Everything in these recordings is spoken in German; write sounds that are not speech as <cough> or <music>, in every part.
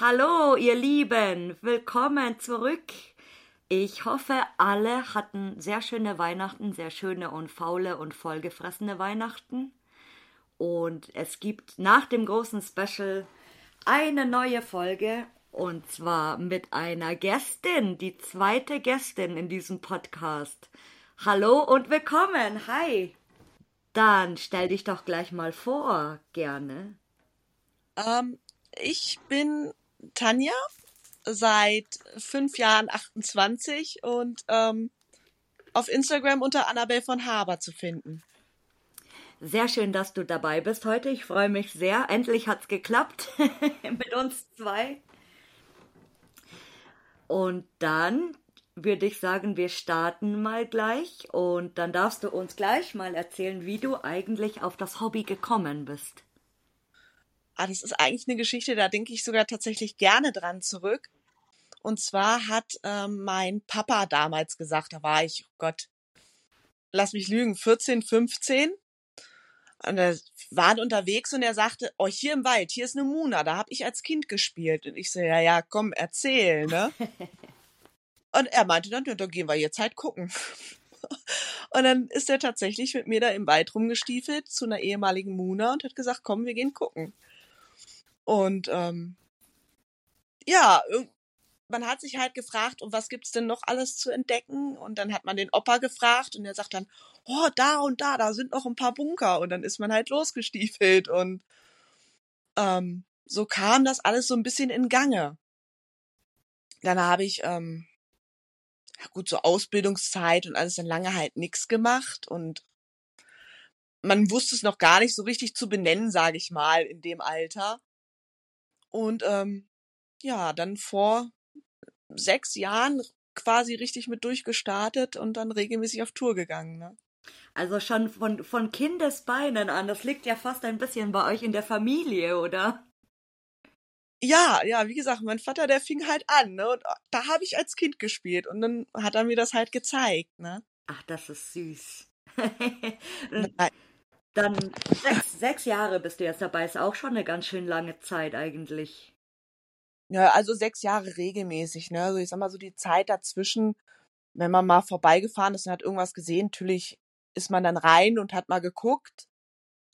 Hallo, ihr Lieben, willkommen zurück. Ich hoffe, alle hatten sehr schöne Weihnachten, sehr schöne und faule und vollgefressene Weihnachten. Und es gibt nach dem großen Special eine neue Folge und zwar mit einer Gästin, die zweite Gästin in diesem Podcast. Hallo und willkommen. Hi. Dann stell dich doch gleich mal vor, gerne. Ähm, ich bin Tanja, seit fünf Jahren 28 und ähm, auf Instagram unter Annabelle von Haber zu finden. Sehr schön, dass du dabei bist heute. Ich freue mich sehr. Endlich hat es geklappt <laughs> mit uns zwei. Und dann würde ich sagen, wir starten mal gleich und dann darfst du uns gleich mal erzählen, wie du eigentlich auf das Hobby gekommen bist. Ah, das ist eigentlich eine Geschichte, da denke ich sogar tatsächlich gerne dran zurück. Und zwar hat ähm, mein Papa damals gesagt, da war ich, oh Gott, lass mich lügen, 14, 15. Und wir waren unterwegs und er sagte, oh, hier im Wald, hier ist eine Muna, da habe ich als Kind gespielt. Und ich so, ja, ja, komm, erzähl, ne? <laughs> und er meinte dann, ja, dann gehen wir jetzt halt gucken. <laughs> Und dann ist er tatsächlich mit mir da im Wald rumgestiefelt zu einer ehemaligen Muna und hat gesagt, komm, wir gehen gucken. Und ähm, ja, man hat sich halt gefragt, und was gibt's denn noch alles zu entdecken? Und dann hat man den Opa gefragt und der sagt dann, oh, da und da, da sind noch ein paar Bunker. Und dann ist man halt losgestiefelt und ähm, so kam das alles so ein bisschen in Gange. Dann habe ich ähm, gut so Ausbildungszeit und alles dann lange halt nix gemacht und man wusste es noch gar nicht so richtig zu benennen, sage ich mal, in dem Alter. Und ähm, ja, dann vor sechs Jahren quasi richtig mit durchgestartet und dann regelmäßig auf Tour gegangen. Ne? Also schon von, von Kindesbeinen an. Das liegt ja fast ein bisschen bei euch in der Familie, oder? Ja, ja, wie gesagt, mein Vater, der fing halt an, ne? Und da habe ich als Kind gespielt und dann hat er mir das halt gezeigt, ne? Ach, das ist süß. <laughs> Nein. Dann sechs, sechs Jahre bist du jetzt dabei, ist auch schon eine ganz schön lange Zeit eigentlich. Ja, also sechs Jahre regelmäßig, ne? Also ich sag mal so die Zeit dazwischen, wenn man mal vorbeigefahren ist und hat irgendwas gesehen, natürlich ist man dann rein und hat mal geguckt.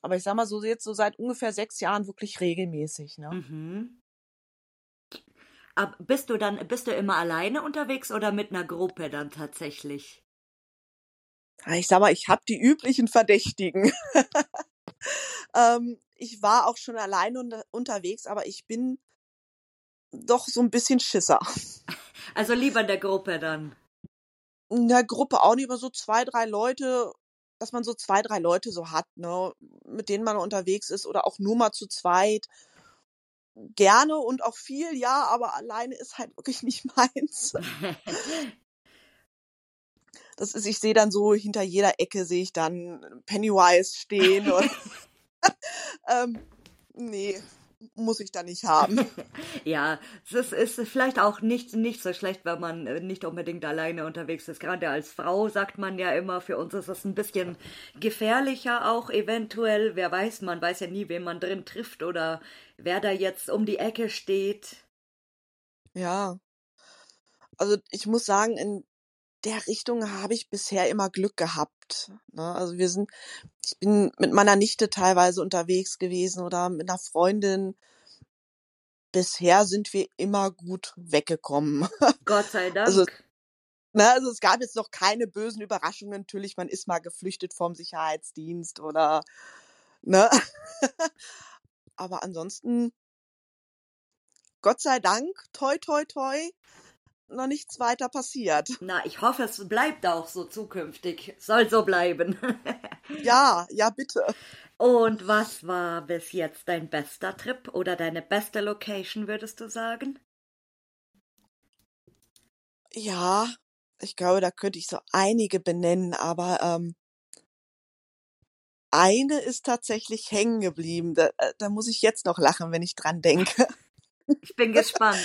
Aber ich sag mal so jetzt so seit ungefähr sechs Jahren wirklich regelmäßig, ne? Mhm. Aber bist du dann, bist du immer alleine unterwegs oder mit einer Gruppe dann tatsächlich? Ich sag mal, ich habe die üblichen Verdächtigen. <laughs> ähm, ich war auch schon alleine unter unterwegs, aber ich bin doch so ein bisschen Schisser. <laughs> Also lieber in der Gruppe dann. In der Gruppe auch lieber so zwei, drei Leute, dass man so zwei, drei Leute so hat, ne, mit denen man unterwegs ist oder auch nur mal zu zweit. Gerne und auch viel, ja, aber alleine ist halt wirklich nicht <laughs> meins. Das ist, ich sehe dann so hinter jeder Ecke sehe ich dann Pennywise stehen und <laughs> <laughs> ähm, nee, muss ich da nicht haben. <laughs> ja, es ist, ist vielleicht auch nicht, nicht so schlecht, wenn man äh, nicht unbedingt alleine unterwegs ist. Gerade als Frau sagt man ja immer, für uns ist es ein bisschen gefährlicher auch eventuell. Wer weiß, man weiß ja nie, wen man drin trifft oder wer da jetzt um die Ecke steht. Ja. Also ich muss sagen, in der Richtung habe ich bisher immer Glück gehabt. Ne? Also wir sind, ich bin mit meiner Nichte teilweise unterwegs gewesen oder mit einer Freundin. Bisher sind wir immer gut weggekommen. <laughs> Gott sei Dank. Also, ne, also es gab jetzt noch keine bösen Überraschungen. Natürlich, man ist mal geflüchtet vom Sicherheitsdienst oder ne. <laughs> Aber ansonsten, Gott sei Dank, toi toi toi, noch nichts weiter passiert. Na, ich hoffe, es bleibt auch so zukünftig. Soll so bleiben. <laughs> ja, ja, bitte. Und was war bis jetzt dein bester Trip oder deine beste Location, würdest du sagen? Ja, ich glaube, da könnte ich so einige benennen, aber ähm, eine ist tatsächlich hängen geblieben. Da, äh, da muss ich jetzt noch lachen, wenn ich dran denke. Ich bin <laughs> gespannt.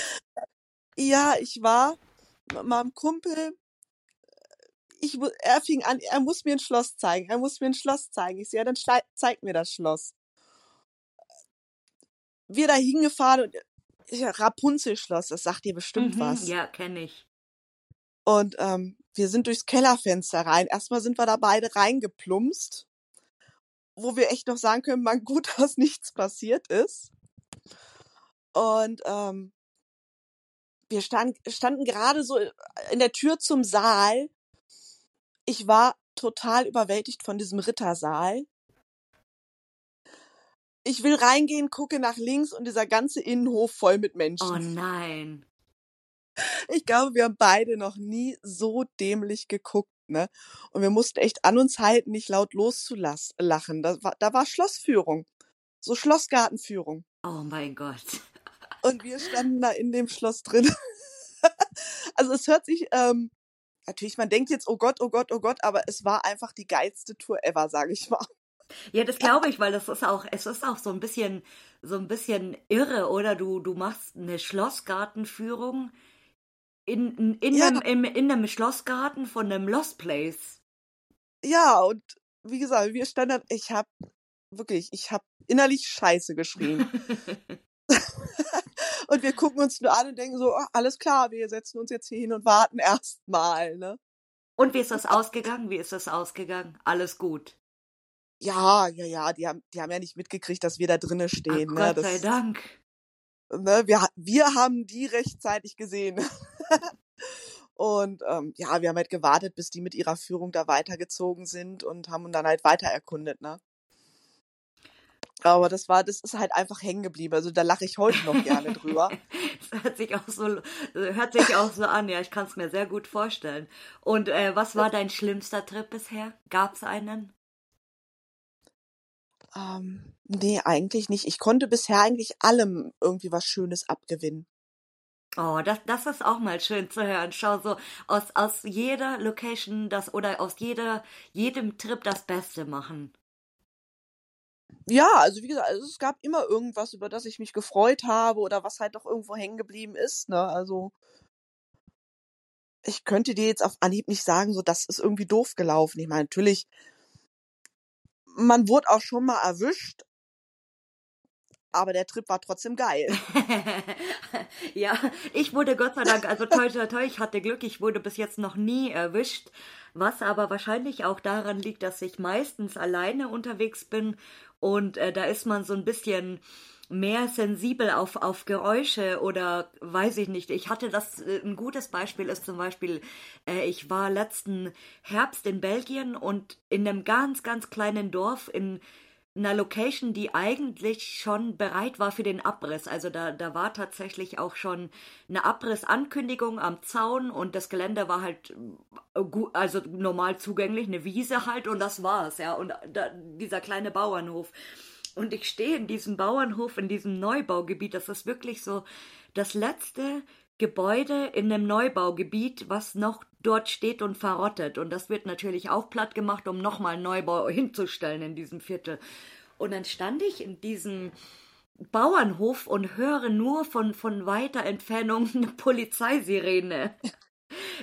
Ja, ich war mit meinem Kumpel. Ich, er fing an, er muss mir ein Schloss zeigen. Er muss mir ein Schloss zeigen. Ich sehe, ja, dann zeig mir das Schloss. Wir da hingefahren und ja, Rapunzel-Schloss, das sagt dir bestimmt Mhm, was. ja, kenne ich. Und ähm, wir sind durchs Kellerfenster rein. Erstmal sind wir da beide reingeplumpst, wo wir echt noch sagen können, man gut, <laughs> dass nichts passiert ist. Und ähm, wir stand, standen gerade so in der Tür zum Saal. Ich war total überwältigt von diesem Rittersaal. Ich will reingehen, gucke nach links und dieser ganze Innenhof voll mit Menschen. Oh nein. Ich glaube, wir haben beide noch nie so dämlich geguckt, ne? Und wir mussten echt an uns halten, nicht laut loszulachen. Da war, da war Schlossführung. So Schlossgartenführung. Oh mein Gott. Und wir standen da in dem Schloss drin. <laughs> also es hört sich, ähm, natürlich, man denkt jetzt, oh Gott, oh Gott, oh Gott, aber es war einfach die geilste Tour ever, sage ich mal. Ja, das glaube ich, weil das ist auch, es ist auch so ein bisschen, so ein bisschen irre, oder? Du, du machst eine Schlossgartenführung in, in, in, Ja. einem, im, in einem Schlossgarten von einem Lost Place. Ja, und wie gesagt, wir standen, ich hab wirklich, ich hab innerlich Scheiße geschrien. <laughs> und wir gucken uns nur an und denken so, oh, alles klar, wir setzen uns jetzt hier hin und warten erstmal, ne? Und wie ist das ausgegangen? Wie ist das ausgegangen? Alles gut. Ja, ja, ja, die haben, die haben ja nicht mitgekriegt, dass wir da drinnen Ach, stehen, ne? Gott Das, sei Dank. ne? Wir, wir haben die rechtzeitig gesehen. <laughs> und ähm, ja, wir haben halt gewartet, bis die mit ihrer Führung da weitergezogen sind und haben dann halt weiter erkundet, ne? Aber das war, das ist halt einfach hängen geblieben. Also da lache ich heute noch gerne <laughs> drüber. Das hört sich auch so, hört sich auch so an, ja, ich kann es mir sehr gut vorstellen. Und äh, was war dein schlimmster Trip bisher? Gab's einen? Ähm, nee, eigentlich nicht. Ich konnte bisher eigentlich allem irgendwie was Schönes abgewinnen. Oh, das, das ist auch mal schön zu hören. Schau so aus, aus jeder Location das oder aus jeder, jedem Trip das Beste machen. Ja, also wie gesagt, also es gab immer irgendwas, über das ich mich gefreut habe oder was halt doch irgendwo hängen geblieben ist, ne? Also ich könnte dir jetzt auf Anhieb nicht sagen, so das ist irgendwie doof gelaufen. Ich meine, natürlich, man wurde auch schon mal erwischt, aber der Trip war trotzdem geil. <laughs> ja, ich wurde Gott sei Dank, also toi toi toi, ich hatte Glück, ich wurde bis jetzt noch nie erwischt, was aber wahrscheinlich auch daran liegt, dass ich meistens alleine unterwegs bin und äh, da ist man so ein bisschen mehr sensibel auf, auf Geräusche oder weiß ich nicht. Ich hatte das, äh, ein gutes Beispiel ist zum Beispiel, äh, ich war letzten Herbst in Belgien und in einem ganz, ganz kleinen Dorf in einer Location, die eigentlich schon bereit war für den Abriss. Also da, da war tatsächlich auch schon eine Abrissankündigung am Zaun und das Gelände war halt äh, also normal zugänglich, eine Wiese halt und das war's, ja. Und da, dieser kleine Bauernhof. Und ich stehe in diesem Bauernhof, in diesem Neubaugebiet. Das ist wirklich so das letzte Gebäude in einem Neubaugebiet, was noch dort steht und verrottet. Und das wird natürlich auch platt gemacht, um nochmal Neubau hinzustellen in diesem Viertel. Und dann stand ich in diesem Bauernhof und höre nur von, von weiter Entfernung <laughs> eine Polizeisirene.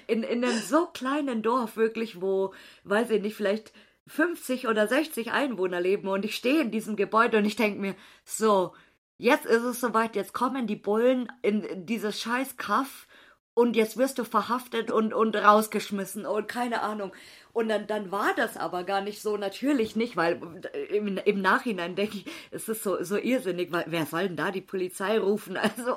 In, in einem so kleinen Dorf wirklich, wo, weiß ich nicht, vielleicht 50 oder 60 Einwohner leben und ich stehe in diesem Gebäude und ich denke mir, so, jetzt ist es soweit, jetzt kommen die Bullen in dieses scheiß Kaff und jetzt wirst du verhaftet und, und rausgeschmissen und keine Ahnung. Und dann, dann war das aber gar nicht so, natürlich nicht, weil im, im Nachhinein denke ich, es ist so, so irrsinnig, weil wer soll denn da die Polizei rufen? <laughs> Also,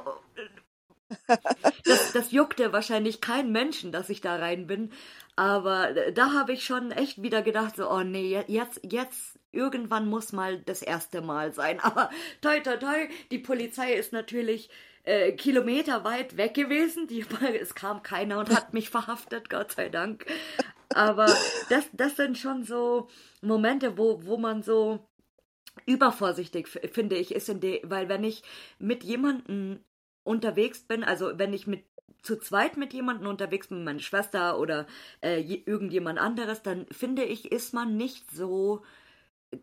das, das juckte wahrscheinlich keinen Menschen, dass ich da rein bin. Aber da habe ich schon echt wieder gedacht, so, oh nee, jetzt, jetzt, irgendwann muss mal das erste Mal sein. <laughs> Aber toi, toi, toi, die Polizei ist natürlich äh, kilometerweit weg gewesen. Die, <laughs> es kam keiner und hat mich verhaftet, Gott sei Dank. Aber das, das sind schon so Momente, wo, wo man so übervorsichtig, finde ich, ist in de, weil wenn ich mit jemandem unterwegs bin, also wenn ich mit zu zweit mit jemandem unterwegs bin, meine Schwester oder äh, je- irgendjemand anderes, dann finde ich, ist man nicht so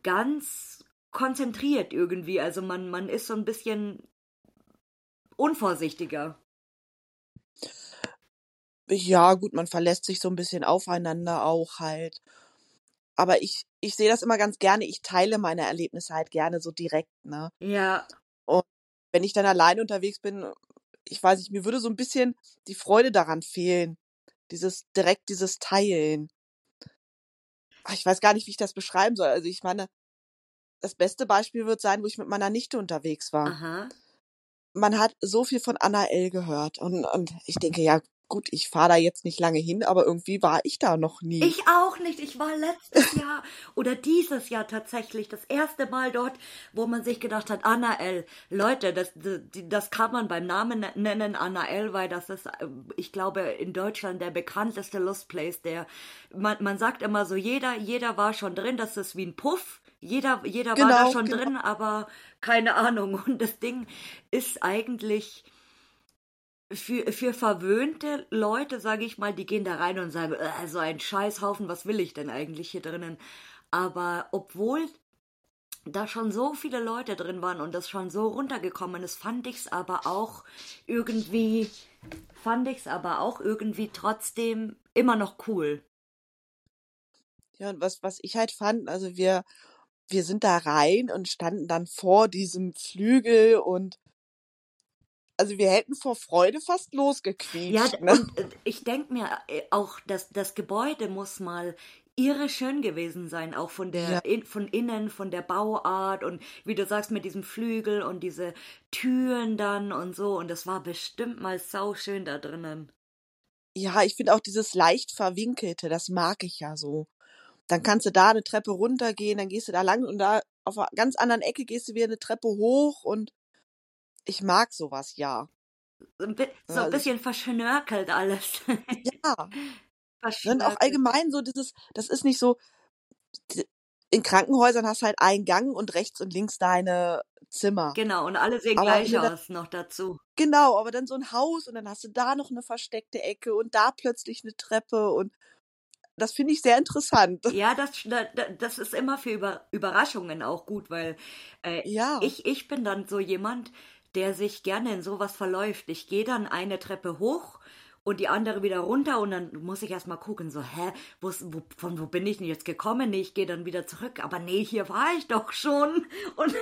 ganz konzentriert irgendwie. Also man, man ist so ein bisschen unvorsichtiger. Ja, gut, man verlässt sich so ein bisschen aufeinander auch halt. Aber ich, ich sehe das immer ganz gerne. Ich teile meine Erlebnisse halt gerne so direkt, ne? Ja, wenn ich dann allein unterwegs bin, ich weiß nicht, mir würde so ein bisschen die Freude daran fehlen. Dieses, direkt dieses Teilen. Ach, Ich weiß gar nicht, wie ich das beschreiben soll. Also ich meine, das beste Beispiel wird sein, wo ich mit meiner Nichte unterwegs war. Aha. Man hat so viel von Anna L. gehört und, und ich denke, ja gut, ich fahre da jetzt nicht lange hin, aber irgendwie war ich da noch nie. Ich auch nicht. Ich war letztes <laughs> Jahr oder dieses Jahr tatsächlich das erste Mal dort, wo man sich gedacht hat, Anna L. Leute, das, das, das kann man beim Namen nennen, Anna L., weil das ist, äh, ich glaube, in Deutschland der bekannteste Lost Place. Der, man, man sagt immer so, jeder, jeder war schon drin, das ist wie ein Puff. Jeder, jeder war da Genau, schon genau. drin, aber keine Ahnung. Und das Ding ist eigentlich für, für verwöhnte Leute, sage ich mal, die gehen da rein und sagen, äh, so ein Scheißhaufen, was will ich denn eigentlich hier drinnen? Aber obwohl da schon so viele Leute drin waren und das schon so runtergekommen ist, fand ich's aber auch irgendwie, fand ich's aber auch irgendwie trotzdem immer noch cool. Ja, und was, was ich halt fand, also wir, wir sind da rein und standen dann vor diesem Flügel und also wir hätten vor Freude fast Ja, losgequietscht, d- ne? und äh, ich denke mir äh, auch, dass das Gebäude muss mal irre schön gewesen sein, auch von Ja, der in, von innen, von der Bauart und wie du sagst mit diesem Flügel und diese Türen dann und so und das war bestimmt mal sauschön da drinnen. ja, ich finde auch dieses leicht verwinkelte, das mag ich ja so. Dann kannst du da eine Treppe runtergehen, dann gehst du da lang und da auf einer ganz anderen Ecke gehst du wieder eine Treppe hoch und ich mag sowas, ja. So ein Also bisschen verschnörkelt alles. ja. <laughs> Ne, Und auch Verschnörkelt. allgemein so dieses, das ist nicht so, in Krankenhäusern hast du halt einen Gang und rechts und links deine Zimmer. Genau, und alle sehen Aber gleich aus noch dazu. genau, aber dann so ein Haus und dann hast du da noch eine versteckte Ecke und da plötzlich eine Treppe und das finde ich sehr interessant. <laughs> Ja, das, da- da- das ist immer für Über Überraschungen auch gut, weil äh, Ja, ich, ich bin dann so jemand, der sich gerne in sowas verläuft. Ich gehe dann eine Treppe hoch und die andere wieder runter und dann muss ich erstmal gucken, so, hä, wo, von wo bin ich denn jetzt gekommen? Nee, ich gehe dann wieder zurück. Aber nee, hier war ich doch schon. <laughs> Und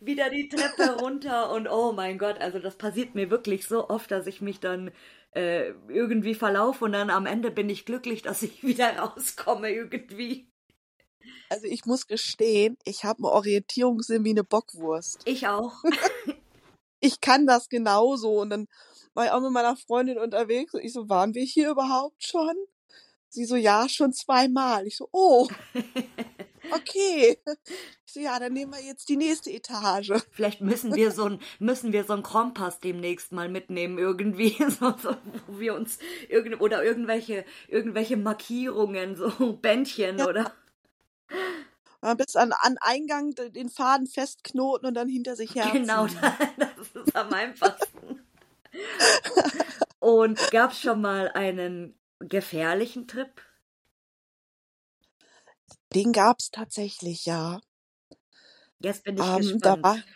wieder die Treppe runter und oh mein Gott, also das passiert mir wirklich so oft, dass ich mich dann äh, irgendwie verlaufe und dann am Ende bin ich glücklich, dass ich <laughs> wieder rauskomme irgendwie. also ich muss gestehen, ich habe einen Orientierungssinn wie eine Bockwurst. Ich auch. <laughs> Ich kann das genauso und dann war ich auch mit meiner Freundin unterwegs und ich so, waren wir hier überhaupt schon? Sie so, ja, schon zweimal. Ich so, oh, okay. Ich so, ja, dann nehmen wir jetzt die nächste Etage. <laughs> Vielleicht müssen wir so ein, müssen wir so einen Kompass demnächst mal mitnehmen, irgendwie, <laughs> so, so, wo wir uns irgend, oder irgendwelche, irgendwelche Markierungen, so Bändchen Ja, oder. Man bis an, an Eingang den Faden festknoten und dann hinter sich <laughs> Genau, herziehen. das ist am einfachsten. Und gab es schon mal einen gefährlichen Trip? Den gab's tatsächlich, ja. Jetzt bin ich Ähm, da war, gespannt.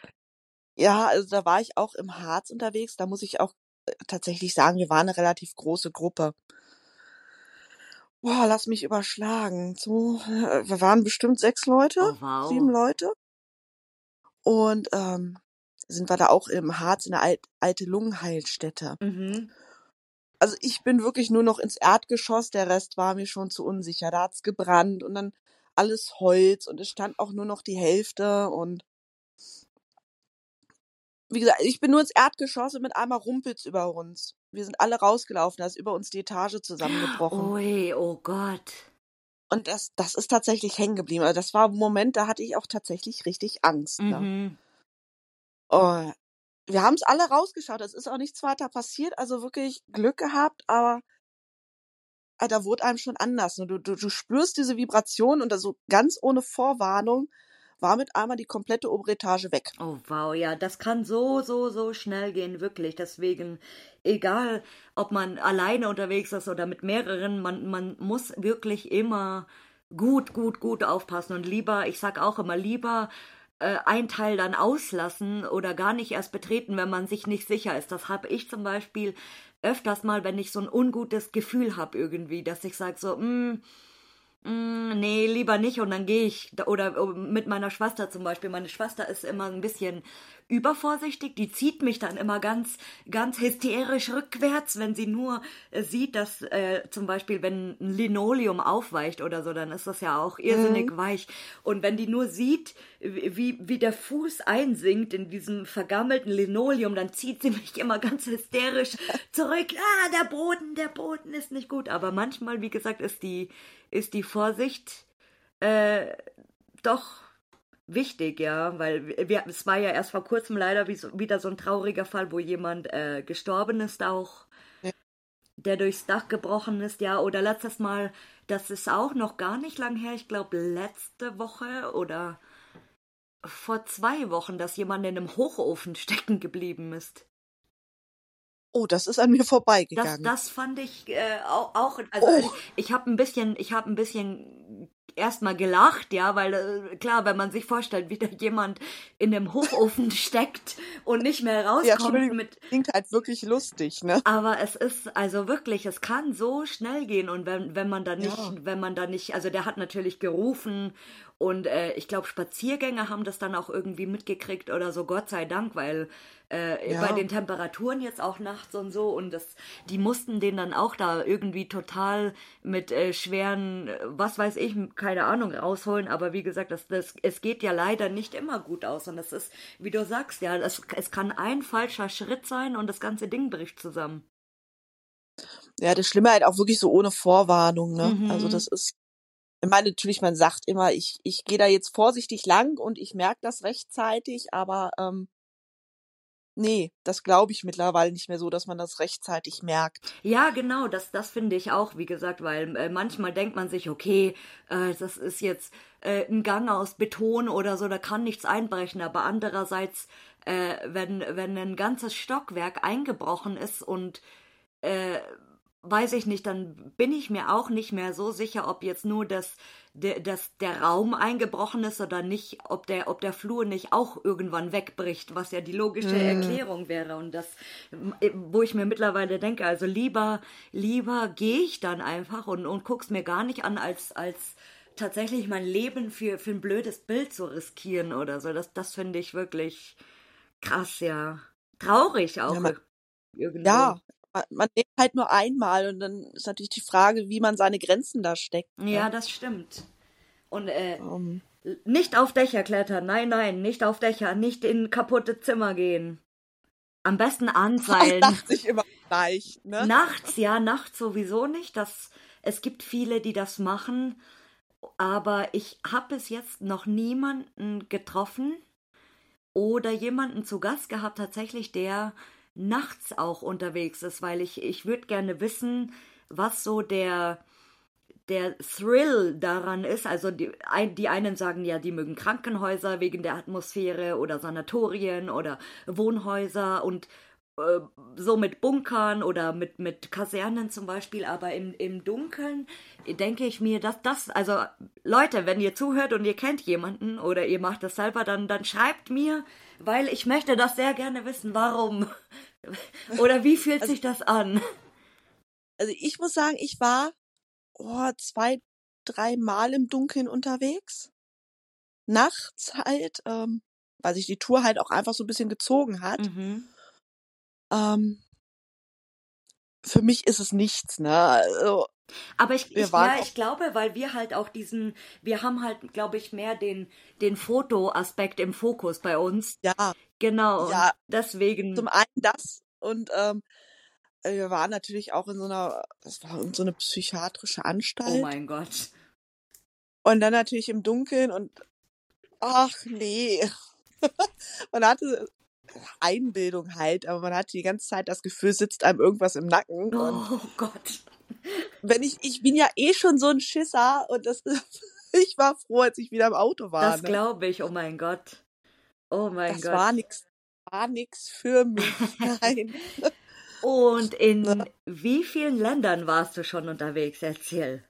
ja, also da war ich auch im Harz unterwegs. Da muss ich auch äh, tatsächlich sagen, wir waren eine relativ große Gruppe. Boah, lass mich überschlagen. So, äh, wir waren bestimmt sechs Leute, Oh, sieben wow. Leute. Und ähm, sind wir da auch im Harz in der Alt alte Lungenheilstätte. Mhm. Also ich bin wirklich nur noch ins Erdgeschoss, der Rest war mir schon zu unsicher. Da hat's gebrannt und dann alles Holz und es stand auch nur noch die Hälfte und wie gesagt, ich bin nur ins Erdgeschoss und mit einmal rumpelt's über uns. Wir sind alle rausgelaufen, da ist über uns die Etage zusammengebrochen. Ui, oh Gott. Und das, das ist tatsächlich hängen geblieben. Also das war ein Moment, da hatte ich auch tatsächlich richtig Angst. Ne? Mhm. Oh, wir haben es alle rausgeschaut. Es ist auch nichts weiter passiert. Also wirklich Glück gehabt, aber äh, da wurde einem schon anders. Du, du, du spürst diese Vibration und so ganz ohne Vorwarnung war mit einmal die komplette obere Etage weg. Oh wow, ja, das kann so, so, so schnell gehen, wirklich. Deswegen, egal, ob man alleine unterwegs ist oder mit mehreren, man, man muss wirklich immer gut, gut, gut aufpassen und lieber, ich sag auch immer, lieber äh, ein Teil dann auslassen oder gar nicht erst betreten, wenn man sich nicht sicher ist. Das habe ich zum Beispiel öfters mal, wenn ich so ein ungutes Gefühl habe irgendwie, dass ich sage so, mm, Mm, nee, lieber nicht. Und dann gehe ich, oder mit meiner Schwester zum Beispiel. Meine Schwester ist immer ein bisschen übervorsichtig. Die zieht mich dann immer ganz, ganz hysterisch rückwärts, wenn sie nur äh, sieht, dass äh, zum Beispiel, wenn ein Linoleum aufweicht oder so, dann ist das ja auch irrsinnig mhm. weich. Und wenn die nur sieht, wie, wie der Fuß einsinkt in diesem vergammelten Linoleum, dann zieht sie mich immer ganz hysterisch <laughs> zurück. Ah, der Boden, der Boden ist nicht gut. Aber manchmal, wie gesagt, ist die, ist die Vorsicht äh, doch wichtig, ja, weil wir, es war ja erst vor kurzem leider wie so, wieder so ein trauriger Fall, wo jemand äh, gestorben ist auch, ja. der durchs Dach gebrochen ist, ja, oder letztes Mal, das ist auch noch gar nicht lang her, ich glaube letzte Woche oder vor zwei Wochen, dass jemand in einem Hochofen <laughs> stecken geblieben ist. Oh, das ist an mir vorbeigegangen. Das, das fand ich äh, auch, auch, also oh. ich, ich habe ein bisschen, ich habe ein bisschen erstmal gelacht, ja, weil äh, klar, wenn man sich vorstellt, wie da jemand in dem Hochofen <laughs> steckt und nicht mehr rauskommt ja, mit klingt halt wirklich lustig, ne? Aber es ist also wirklich, es kann so schnell gehen und wenn wenn man da nicht, ja. wenn man da nicht, also der hat natürlich gerufen und äh, ich glaube, Spaziergänger haben das dann auch irgendwie mitgekriegt oder so, Gott sei Dank, weil äh, ja. bei den Temperaturen jetzt auch nachts und so und das, die mussten den dann auch da irgendwie total mit äh, schweren, was weiß ich, keine Ahnung, rausholen. Aber wie gesagt, das, das, es geht ja leider nicht immer gut aus und das ist, wie du sagst, ja, das, es kann ein falscher Schritt sein und das ganze Ding bricht zusammen. Ja, das Schlimme halt auch wirklich so ohne Vorwarnung, ne? Mhm. Also das ist ich meine, natürlich, man sagt immer, ich, ich gehe da jetzt vorsichtig lang und ich merke das rechtzeitig, aber ähm, nee, das glaube ich mittlerweile nicht mehr so, dass man das rechtzeitig merkt. Ja, genau, das, das finde ich auch, wie gesagt, weil äh, manchmal denkt man sich, okay, äh, das ist jetzt äh, ein Gang aus Beton oder so, da kann nichts einbrechen, aber andererseits, äh, wenn, wenn ein ganzes Stockwerk eingebrochen ist und äh, weiß ich nicht, dann bin ich mir auch nicht mehr so sicher, ob jetzt nur das, der, das, der Raum eingebrochen ist oder nicht, ob der, ob der Flur nicht auch irgendwann wegbricht, was ja die logische mhm. Erklärung wäre. Und das, wo ich mir mittlerweile denke, also lieber, lieber gehe ich dann einfach und, und guck's mir gar nicht an, als, als tatsächlich mein Leben für, für ein blödes Bild zu riskieren oder so. Das, das finde ich wirklich krass, ja. Traurig auch. Ja, man, ja, man lebt halt nur einmal und dann ist natürlich die Frage, wie man seine Grenzen da steckt. Ne? Ja, das stimmt. Und äh, um. nicht auf Dächer klettern, nein, nein, nicht auf Dächer, nicht in kaputte Zimmer gehen. Am besten anseilen. Nachts sich immer leicht, ne? Nachts, ja, nachts sowieso nicht. Das, es gibt viele, die das machen, aber ich habe bis jetzt noch niemanden getroffen oder jemanden zu Gast gehabt, tatsächlich, der nachts auch unterwegs ist, weil ich, ich würde gerne wissen, was so der, der Thrill daran ist. Also die, die einen sagen ja, die mögen Krankenhäuser wegen der Atmosphäre oder Sanatorien oder Wohnhäuser und äh, so mit Bunkern oder mit, mit Kasernen zum Beispiel, aber im, im Dunkeln denke ich mir, dass das, also Leute, wenn ihr zuhört und ihr kennt jemanden oder ihr macht das selber, dann, dann schreibt mir, weil ich möchte das sehr gerne wissen, warum. <laughs> Oder wie fühlt also, sich das an? Also ich muss sagen, ich war oh, zwei, drei Mal im Dunkeln unterwegs. Nachts halt, ähm, weil sich die Tour halt auch einfach so ein bisschen gezogen hat. Mhm. Ähm, für mich ist es nichts, ne? Also, aber ich, ich, ja, ich glaube, weil wir halt auch diesen, wir haben halt, glaube ich, mehr den, den Fotoaspekt im Fokus bei uns. Ja. Genau. Ja. deswegen. Zum einen das und ähm, wir waren natürlich auch in so einer, das war so eine psychiatrische oh Anstalt. Oh mein Gott. Und dann natürlich im Dunkeln und ach nee. <laughs> man hatte Einbildung halt, aber man hatte die ganze Zeit das Gefühl, sitzt einem irgendwas im Nacken. <laughs> Oh Gott wenn ich, ich bin ja eh schon so ein Schisser und das <laughs> ich war froh, als ich wieder im Auto war. Das ne? glaube ich, oh mein Gott. Oh mein das Gott. Das war nix, war nix für mich. <laughs> Nein. und in wie vielen Ländern warst du schon unterwegs? Erzähl.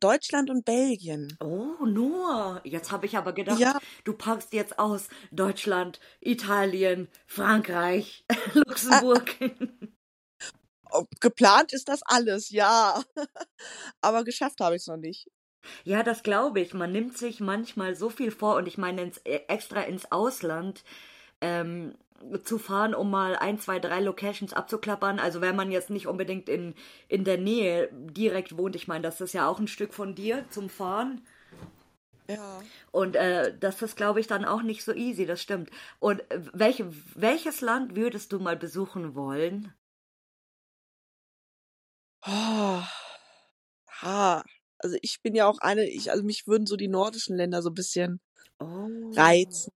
Deutschland und Belgien. Oh, nur. Jetzt habe ich aber gedacht, ja. du packst jetzt aus Deutschland, Italien, Frankreich, <laughs> Luxemburg. <laughs> <laughs> Geplant ist das alles, ja. Aber geschafft habe ich es noch nicht. Ja, das glaube ich. Man nimmt sich manchmal so viel vor und ich meine ins, äh, extra ins Ausland ähm, zu fahren, um mal ein, zwei, drei Locations abzuklappern. Also wenn man jetzt nicht unbedingt in, in der Nähe direkt wohnt, ich meine, das ist ja auch ein Stück von dir zum Fahren. Ja. Und äh, das ist, glaube ich, dann auch nicht so easy, das stimmt. Und äh, welche, welches Land würdest du mal besuchen wollen? Oh. Ha. Also ich bin ja auch eine, ich, also mich würden so die nordischen Länder so ein bisschen Oh. reizen.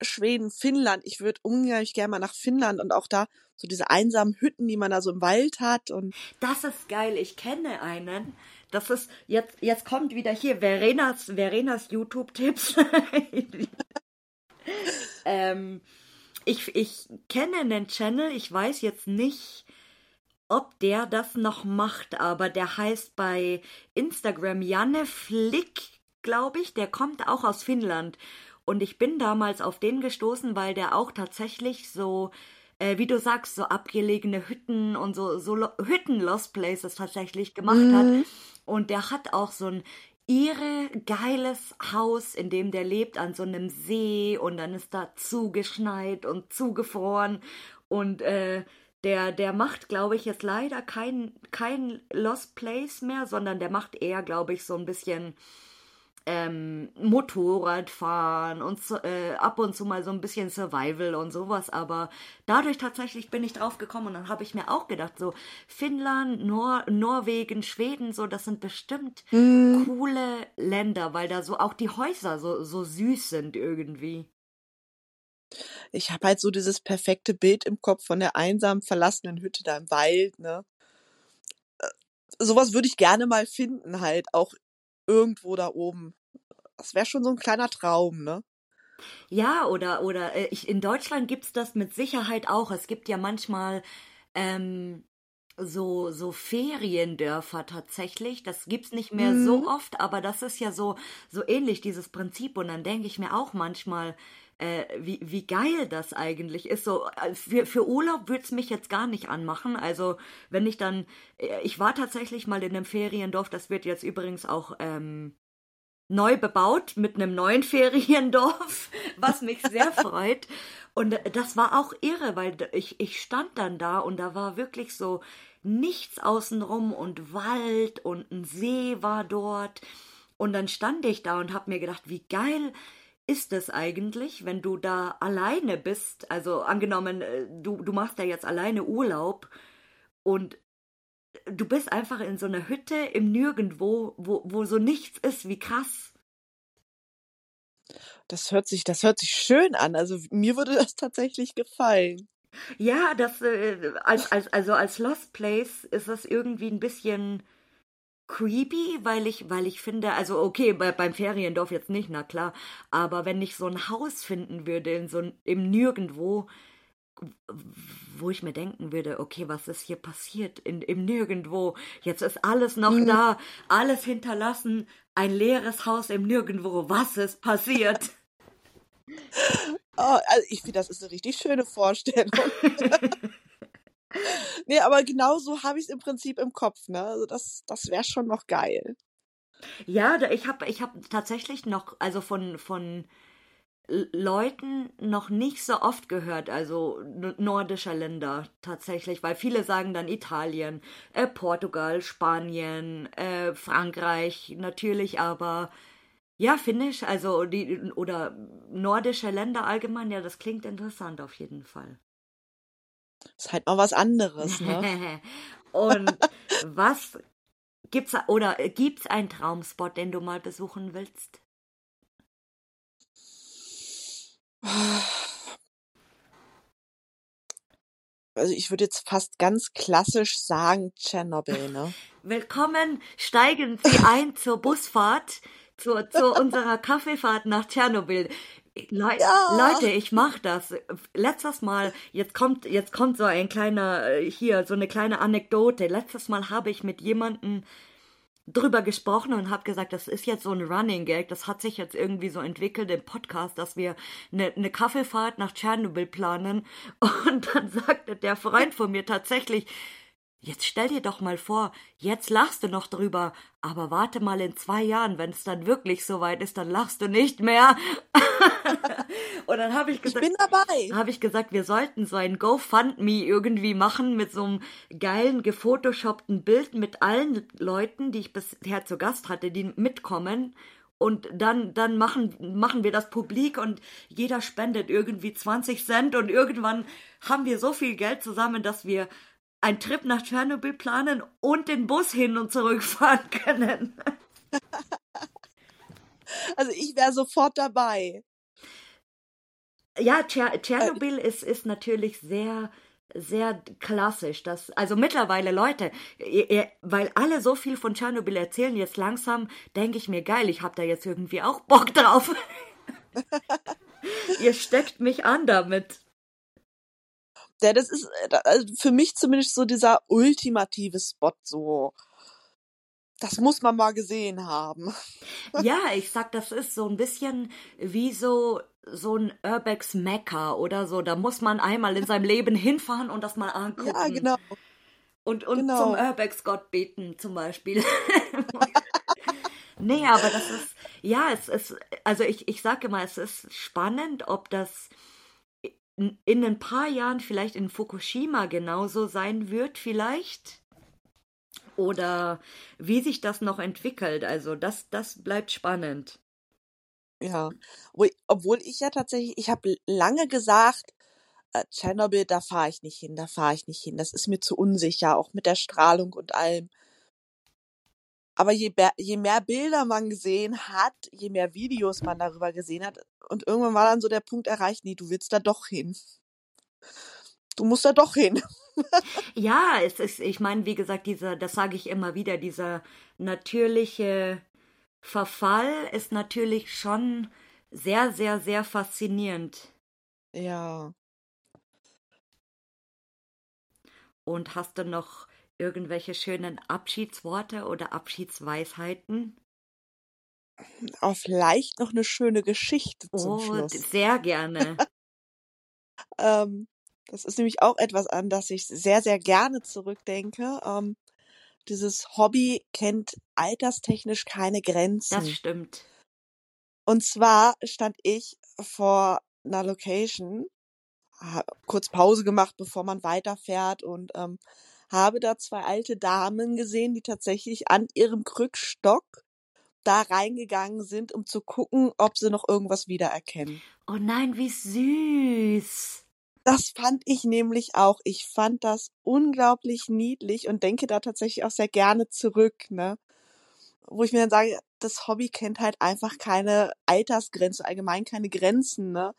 Schweden, Finnland. Ich würde unglaublich gerne mal nach Finnland und auch da so diese einsamen Hütten, die man da so im Wald hat und Das ist geil. Ich kenne einen. Das ist jetzt jetzt kommt wieder hier Verenas Verenas YouTube Tipps. <laughs> ähm, ich ich kenne einen Channel. Ich weiß jetzt nicht, ob der das noch macht, aber der heißt bei Instagram Janne Flick, glaube ich. Der kommt auch aus Finnland. Und ich bin damals auf den gestoßen, weil der auch tatsächlich so, äh, wie du sagst, so abgelegene Hütten und so, so Lo Hütten-Lost Places tatsächlich gemacht hat. Mhm. Und der hat auch so ein irre geiles Haus, in dem der lebt, an so einem See und dann ist da zugeschneit und zugefroren. Und äh, der, der macht, glaube ich, jetzt leider kein, kein Lost Place mehr, sondern der macht eher, glaube ich, so ein bisschen ähm, Motorradfahren und so, äh, ab und zu mal so ein bisschen Survival und sowas, aber dadurch tatsächlich bin ich drauf gekommen und dann habe ich mir auch gedacht, so Finnland, Nor Norwegen, Schweden, so, das sind bestimmt Mhm. coole Länder, weil da so auch die Häuser so, so süß sind irgendwie. ich habe halt so dieses perfekte Bild im Kopf von der einsamen, verlassenen Hütte da im Wald, ne? Sowas würde ich gerne mal finden, halt, auch irgendwo da oben. Das wäre schon so ein kleiner Traum, ne? Ja, oder, oder äh, ich, in Deutschland gibt's das mit Sicherheit auch. Es gibt ja manchmal ähm, so, so Feriendörfer tatsächlich. Das gibt's nicht mehr so Mhm. oft, aber das ist ja so, so ähnlich, dieses Prinzip. Und dann denke ich mir auch manchmal, äh, wie, wie geil das eigentlich ist. So, äh, für, für Urlaub würd's mich jetzt gar nicht anmachen. Also, wenn ich dann, äh, ich war tatsächlich mal in einem Feriendorf, das wird jetzt übrigens auch ähm, neu bebaut mit einem neuen Feriendorf, <laughs> was mich sehr freut. Und das war auch irre, weil ich, ich stand dann da und da war wirklich so nichts außenrum und Wald und ein See war dort. Und dann stand ich da und hab mir gedacht, wie geil ist es eigentlich, wenn du da alleine bist? Also angenommen, äh, du, du machst da jetzt alleine Urlaub und du bist einfach in so einer Hütte im Nirgendwo, wo, wo so nichts ist, wie krass. Das hört sich, das hört sich schön an. Also mir würde das tatsächlich gefallen. Ja, das, äh, als, als, also als Lost Place ist das irgendwie ein bisschen creepy, weil ich, weil ich finde, also okay, bei, beim Feriendorf jetzt nicht, na klar, aber wenn ich so ein Haus finden würde, in so ein, im Nirgendwo, wo ich mir denken würde, okay, was ist hier passiert in, im Nirgendwo? Jetzt ist alles noch Mhm. da, alles hinterlassen, ein leeres Haus im Nirgendwo. Was ist passiert? <laughs> Oh, also ich finde, das ist eine richtig schöne Vorstellung. <laughs> nee, aber genau so habe ich es im Prinzip im Kopf, ne? Also das, das wäre schon noch geil. Ja, ich habe ich hab tatsächlich noch, also von, von Leuten noch nicht so oft gehört, also nordischer Länder tatsächlich, weil viele sagen dann Italien, äh, Portugal, Spanien, äh, Frankreich natürlich, aber ja, Finnisch, also die oder nordische Länder allgemein, ja, das klingt interessant auf jeden Fall. Ist halt mal was anderes, ne? <laughs> Und was gibt's oder gibt's einen Traumspot, den du mal besuchen willst? Also ich würde jetzt fast ganz klassisch sagen Tschernobyl, ne? Willkommen, steigen Sie <laughs> ein zur Busfahrt, zu, zu unserer Kaffeefahrt nach Tschernobyl. Le Ja. Leute, ich mach das. Letztes Mal, jetzt kommt, jetzt kommt so ein kleiner, äh, hier, so eine kleine Anekdote. Letztes Mal habe ich mit jemandem drüber gesprochen und habe gesagt, das ist jetzt so ein Running Gag, das hat sich jetzt irgendwie so entwickelt im Podcast, dass wir eine, eine Kaffeefahrt nach Tschernobyl planen. <laughs> Und dann sagte der Freund von mir tatsächlich, Jetzt stell dir doch mal vor, jetzt lachst du noch drüber, aber warte mal in zwei Jahren, wenn es dann wirklich soweit ist, dann lachst du nicht mehr. <laughs> und dann habe ich gesagt, ich bin dabei. Habe ich gesagt, wir sollten so ein GoFundMe irgendwie machen mit so einem geilen gefotoshoppten Bild mit allen Leuten, die ich bisher zu Gast hatte, die mitkommen und dann, dann machen, machen wir das publik und jeder spendet irgendwie 20 Cent und irgendwann haben wir so viel Geld zusammen, dass wir einen Trip nach Tschernobyl planen und den Bus hin und zurück <laughs> fahren können. <laughs> Also ich wäre sofort dabei. Ja, Tschernobyl äh, ist, ist natürlich sehr, sehr klassisch. Das, also mittlerweile, Leute, ihr, weil alle so viel von Tschernobyl erzählen, jetzt langsam denke ich mir, geil, ich habe da jetzt irgendwie auch Bock drauf. <laughs> ihr steckt mich an damit. Ja, das ist äh, also für mich zumindest so dieser ultimative Spot, so. Das muss man mal gesehen haben. <laughs> Ja, ich sag, das ist so ein bisschen wie so so ein Urbex Mecca oder so. Da muss man einmal in seinem Leben hinfahren und das mal angucken. Ja, genau. Und, und genau. zum Urbex Gott beten zum Beispiel. <laughs> nee, aber das ist, ja, es ist, also ich, ich sage mal, es ist spannend, ob das in ein paar Jahren vielleicht in Fukushima genauso sein wird, vielleicht. Oder wie sich das noch entwickelt. Also das, das bleibt spannend. Ja, obwohl ich ja tatsächlich, ich habe lange gesagt, äh, Tschernobyl, da fahre ich nicht hin, da fahre ich nicht hin. Das ist mir zu unsicher, auch mit der Strahlung und allem. Aber je, je mehr Bilder man gesehen hat, je mehr Videos man darüber gesehen hat, und irgendwann war dann so der Punkt erreicht, nee, du willst da doch hin. Du musst da doch hin. <laughs> ja, es ist, ich meine, wie gesagt, dieser, das sage ich immer wieder, dieser natürliche Verfall ist natürlich schon sehr, sehr, sehr faszinierend. Ja. Und hast du noch irgendwelche schönen Abschiedsworte oder Abschiedsweisheiten? Auch vielleicht noch eine schöne Geschichte zum oh, Schluss. Sehr gerne. <laughs> ähm, das ist nämlich auch etwas, an das ich sehr, sehr gerne zurückdenke. Ähm, dieses Hobby kennt alterstechnisch keine Grenzen. Das stimmt. Und zwar stand ich vor einer Location, kurz Pause gemacht, bevor man weiterfährt und ähm, habe da zwei alte Damen gesehen, die tatsächlich an ihrem Krückstock da reingegangen sind, um zu gucken, ob sie noch irgendwas wiedererkennen. Oh nein, wie süß. Das fand ich nämlich auch. Ich fand das unglaublich niedlich und denke da tatsächlich auch sehr gerne zurück, ne? Wo ich mir dann sage, das Hobby kennt halt einfach keine Altersgrenze, allgemein keine Grenzen, ne?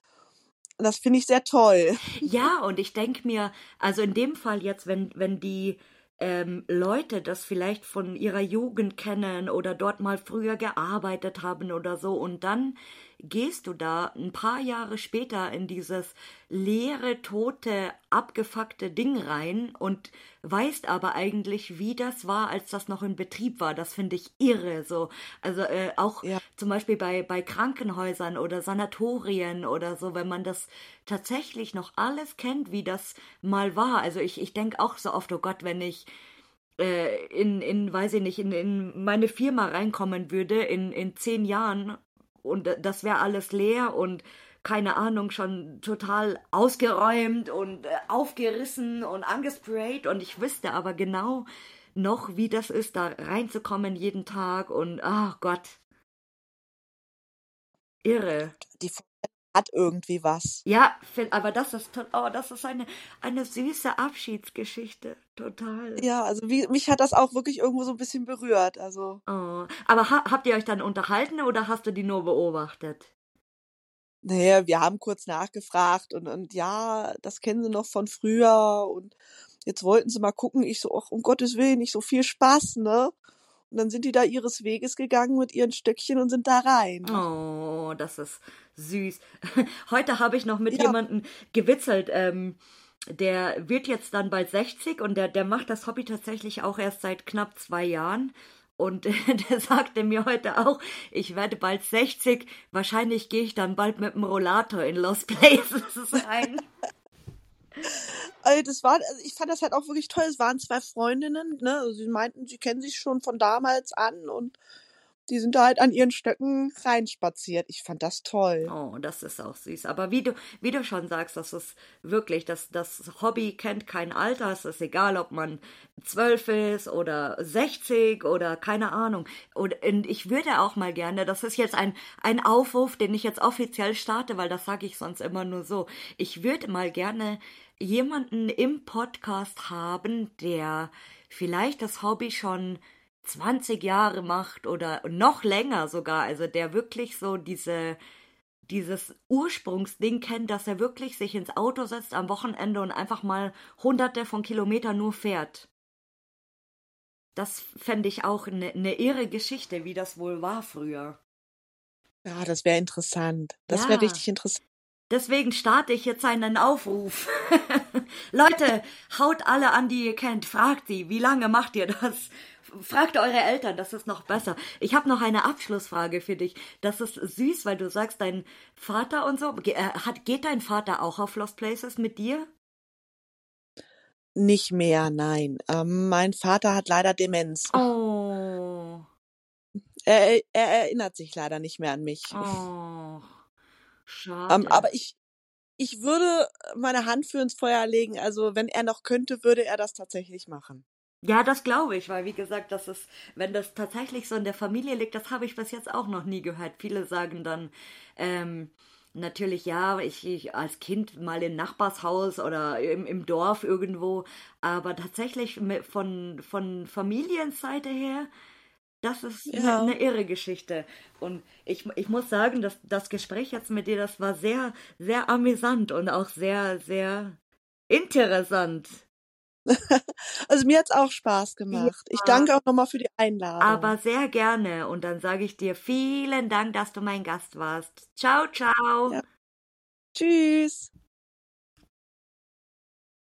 Das finde ich sehr toll. <laughs> Ja, und ich denke mir, also in dem Fall jetzt, wenn, wenn die ähm, Leute das vielleicht von ihrer Jugend kennen oder dort mal früher gearbeitet haben oder so und dann gehst du da ein paar Jahre später in dieses leere, tote, abgefuckte Ding rein und weißt aber eigentlich, wie das war, als das noch in Betrieb war. Das finde ich irre. So, also äh, auch ja. zum Beispiel bei bei Krankenhäusern oder Sanatorien oder so, wenn man das tatsächlich noch alles kennt, wie das mal war. Also ich ich denke auch so oft, oh Gott, wenn ich äh, in, in, weiß ich nicht, in, in meine Firma reinkommen würde in, in zehn Jahren und das wäre alles leer und keine Ahnung, schon total ausgeräumt und äh, aufgerissen und angesprayt und ich wüsste aber genau noch, wie das ist, da reinzukommen jeden Tag und ach Gott. Irre. Die hat irgendwie was. Ja, aber das ist oh, das ist eine eine süße Abschiedsgeschichte, total. Ja, also wie, mich hat das auch wirklich irgendwo so ein bisschen berührt, also. Oh. Aber ha habt ihr euch dann unterhalten oder hast du die nur beobachtet? Naja, wir haben kurz nachgefragt und, und ja, das kennen sie noch von früher und jetzt wollten sie mal gucken. Ich so, ach, um Gottes Willen, nicht so viel Spaß, ne? Und dann sind die da ihres Weges gegangen mit ihren Stöckchen und sind da rein. Oh, das ist süß. <laughs> Heute habe ich noch mit ja. jemandem gewitzelt. Ähm, der wird jetzt dann bald 60 und der, der macht das Hobby tatsächlich auch erst seit knapp zwei Jahren. Und <laughs> der sagte mir heute auch, ich werde bald 60, wahrscheinlich gehe ich dann bald mit dem Rollator in Lost Places <laughs> rein. Also das war, also ich fand das halt auch wirklich toll. Es waren zwei Freundinnen, ne? Also sie meinten, sie kennen sich schon von damals an und die sind da halt an ihren Stöcken reinspaziert. Ich fand das toll. Oh, das ist auch süß. Aber wie du, wie du schon sagst, das ist wirklich, das, das Hobby kennt kein Alter. Es ist egal, ob man zwölf ist oder sechzig oder keine Ahnung. Und, und ich würde auch mal gerne, das ist jetzt ein, ein Aufruf, den ich jetzt offiziell starte, weil das sage ich sonst immer nur so. Ich würde mal gerne jemanden im Podcast haben, der vielleicht das Hobby schon 20 Jahre macht oder noch länger sogar, also der wirklich so diese dieses Ursprungsding kennt, dass er wirklich sich ins Auto setzt am Wochenende und einfach mal hunderte von Kilometern nur fährt. Das fände ich auch eine ne irre Geschichte, wie das wohl war früher. Ja, das wäre interessant. Das ja. wäre richtig interessant. Deswegen starte ich jetzt einen Aufruf. <laughs> Leute, haut alle an, die ihr kennt. Fragt sie, wie lange macht ihr das? Fragt eure Eltern, das ist noch besser. Ich habe noch eine Abschlussfrage für dich. Das ist süß, weil du sagst, dein Vater und so. Äh, hat, geht dein Vater auch auf Lost Places mit dir? Nicht mehr, nein. Ähm, mein Vater hat leider Demenz. Oh. Er, er erinnert sich leider nicht mehr an mich. Oh. Schade. Ähm, aber ich, ich würde meine Hand für ins Feuer legen. Also wenn er noch könnte, würde er das tatsächlich machen. Ja, das glaube ich, weil wie gesagt, das ist, wenn das tatsächlich so in der Familie liegt, das habe ich bis jetzt auch noch nie gehört. Viele sagen dann, ähm, natürlich ja, ich, ich als Kind mal im Nachbarshaus oder im, im Dorf irgendwo, aber tatsächlich von, von Familienseite her das ist ja. eine irre Geschichte. Und ich, ich muss sagen, dass das Gespräch jetzt mit dir, das war sehr, sehr amüsant und auch sehr, sehr interessant. <laughs> Also mir hat es auch Spaß gemacht. Ja. Ich danke auch nochmal für die Einladung. Aber sehr gerne. Und dann sage ich dir vielen Dank, dass du mein Gast warst. Ciao, ciao. Ja. Tschüss.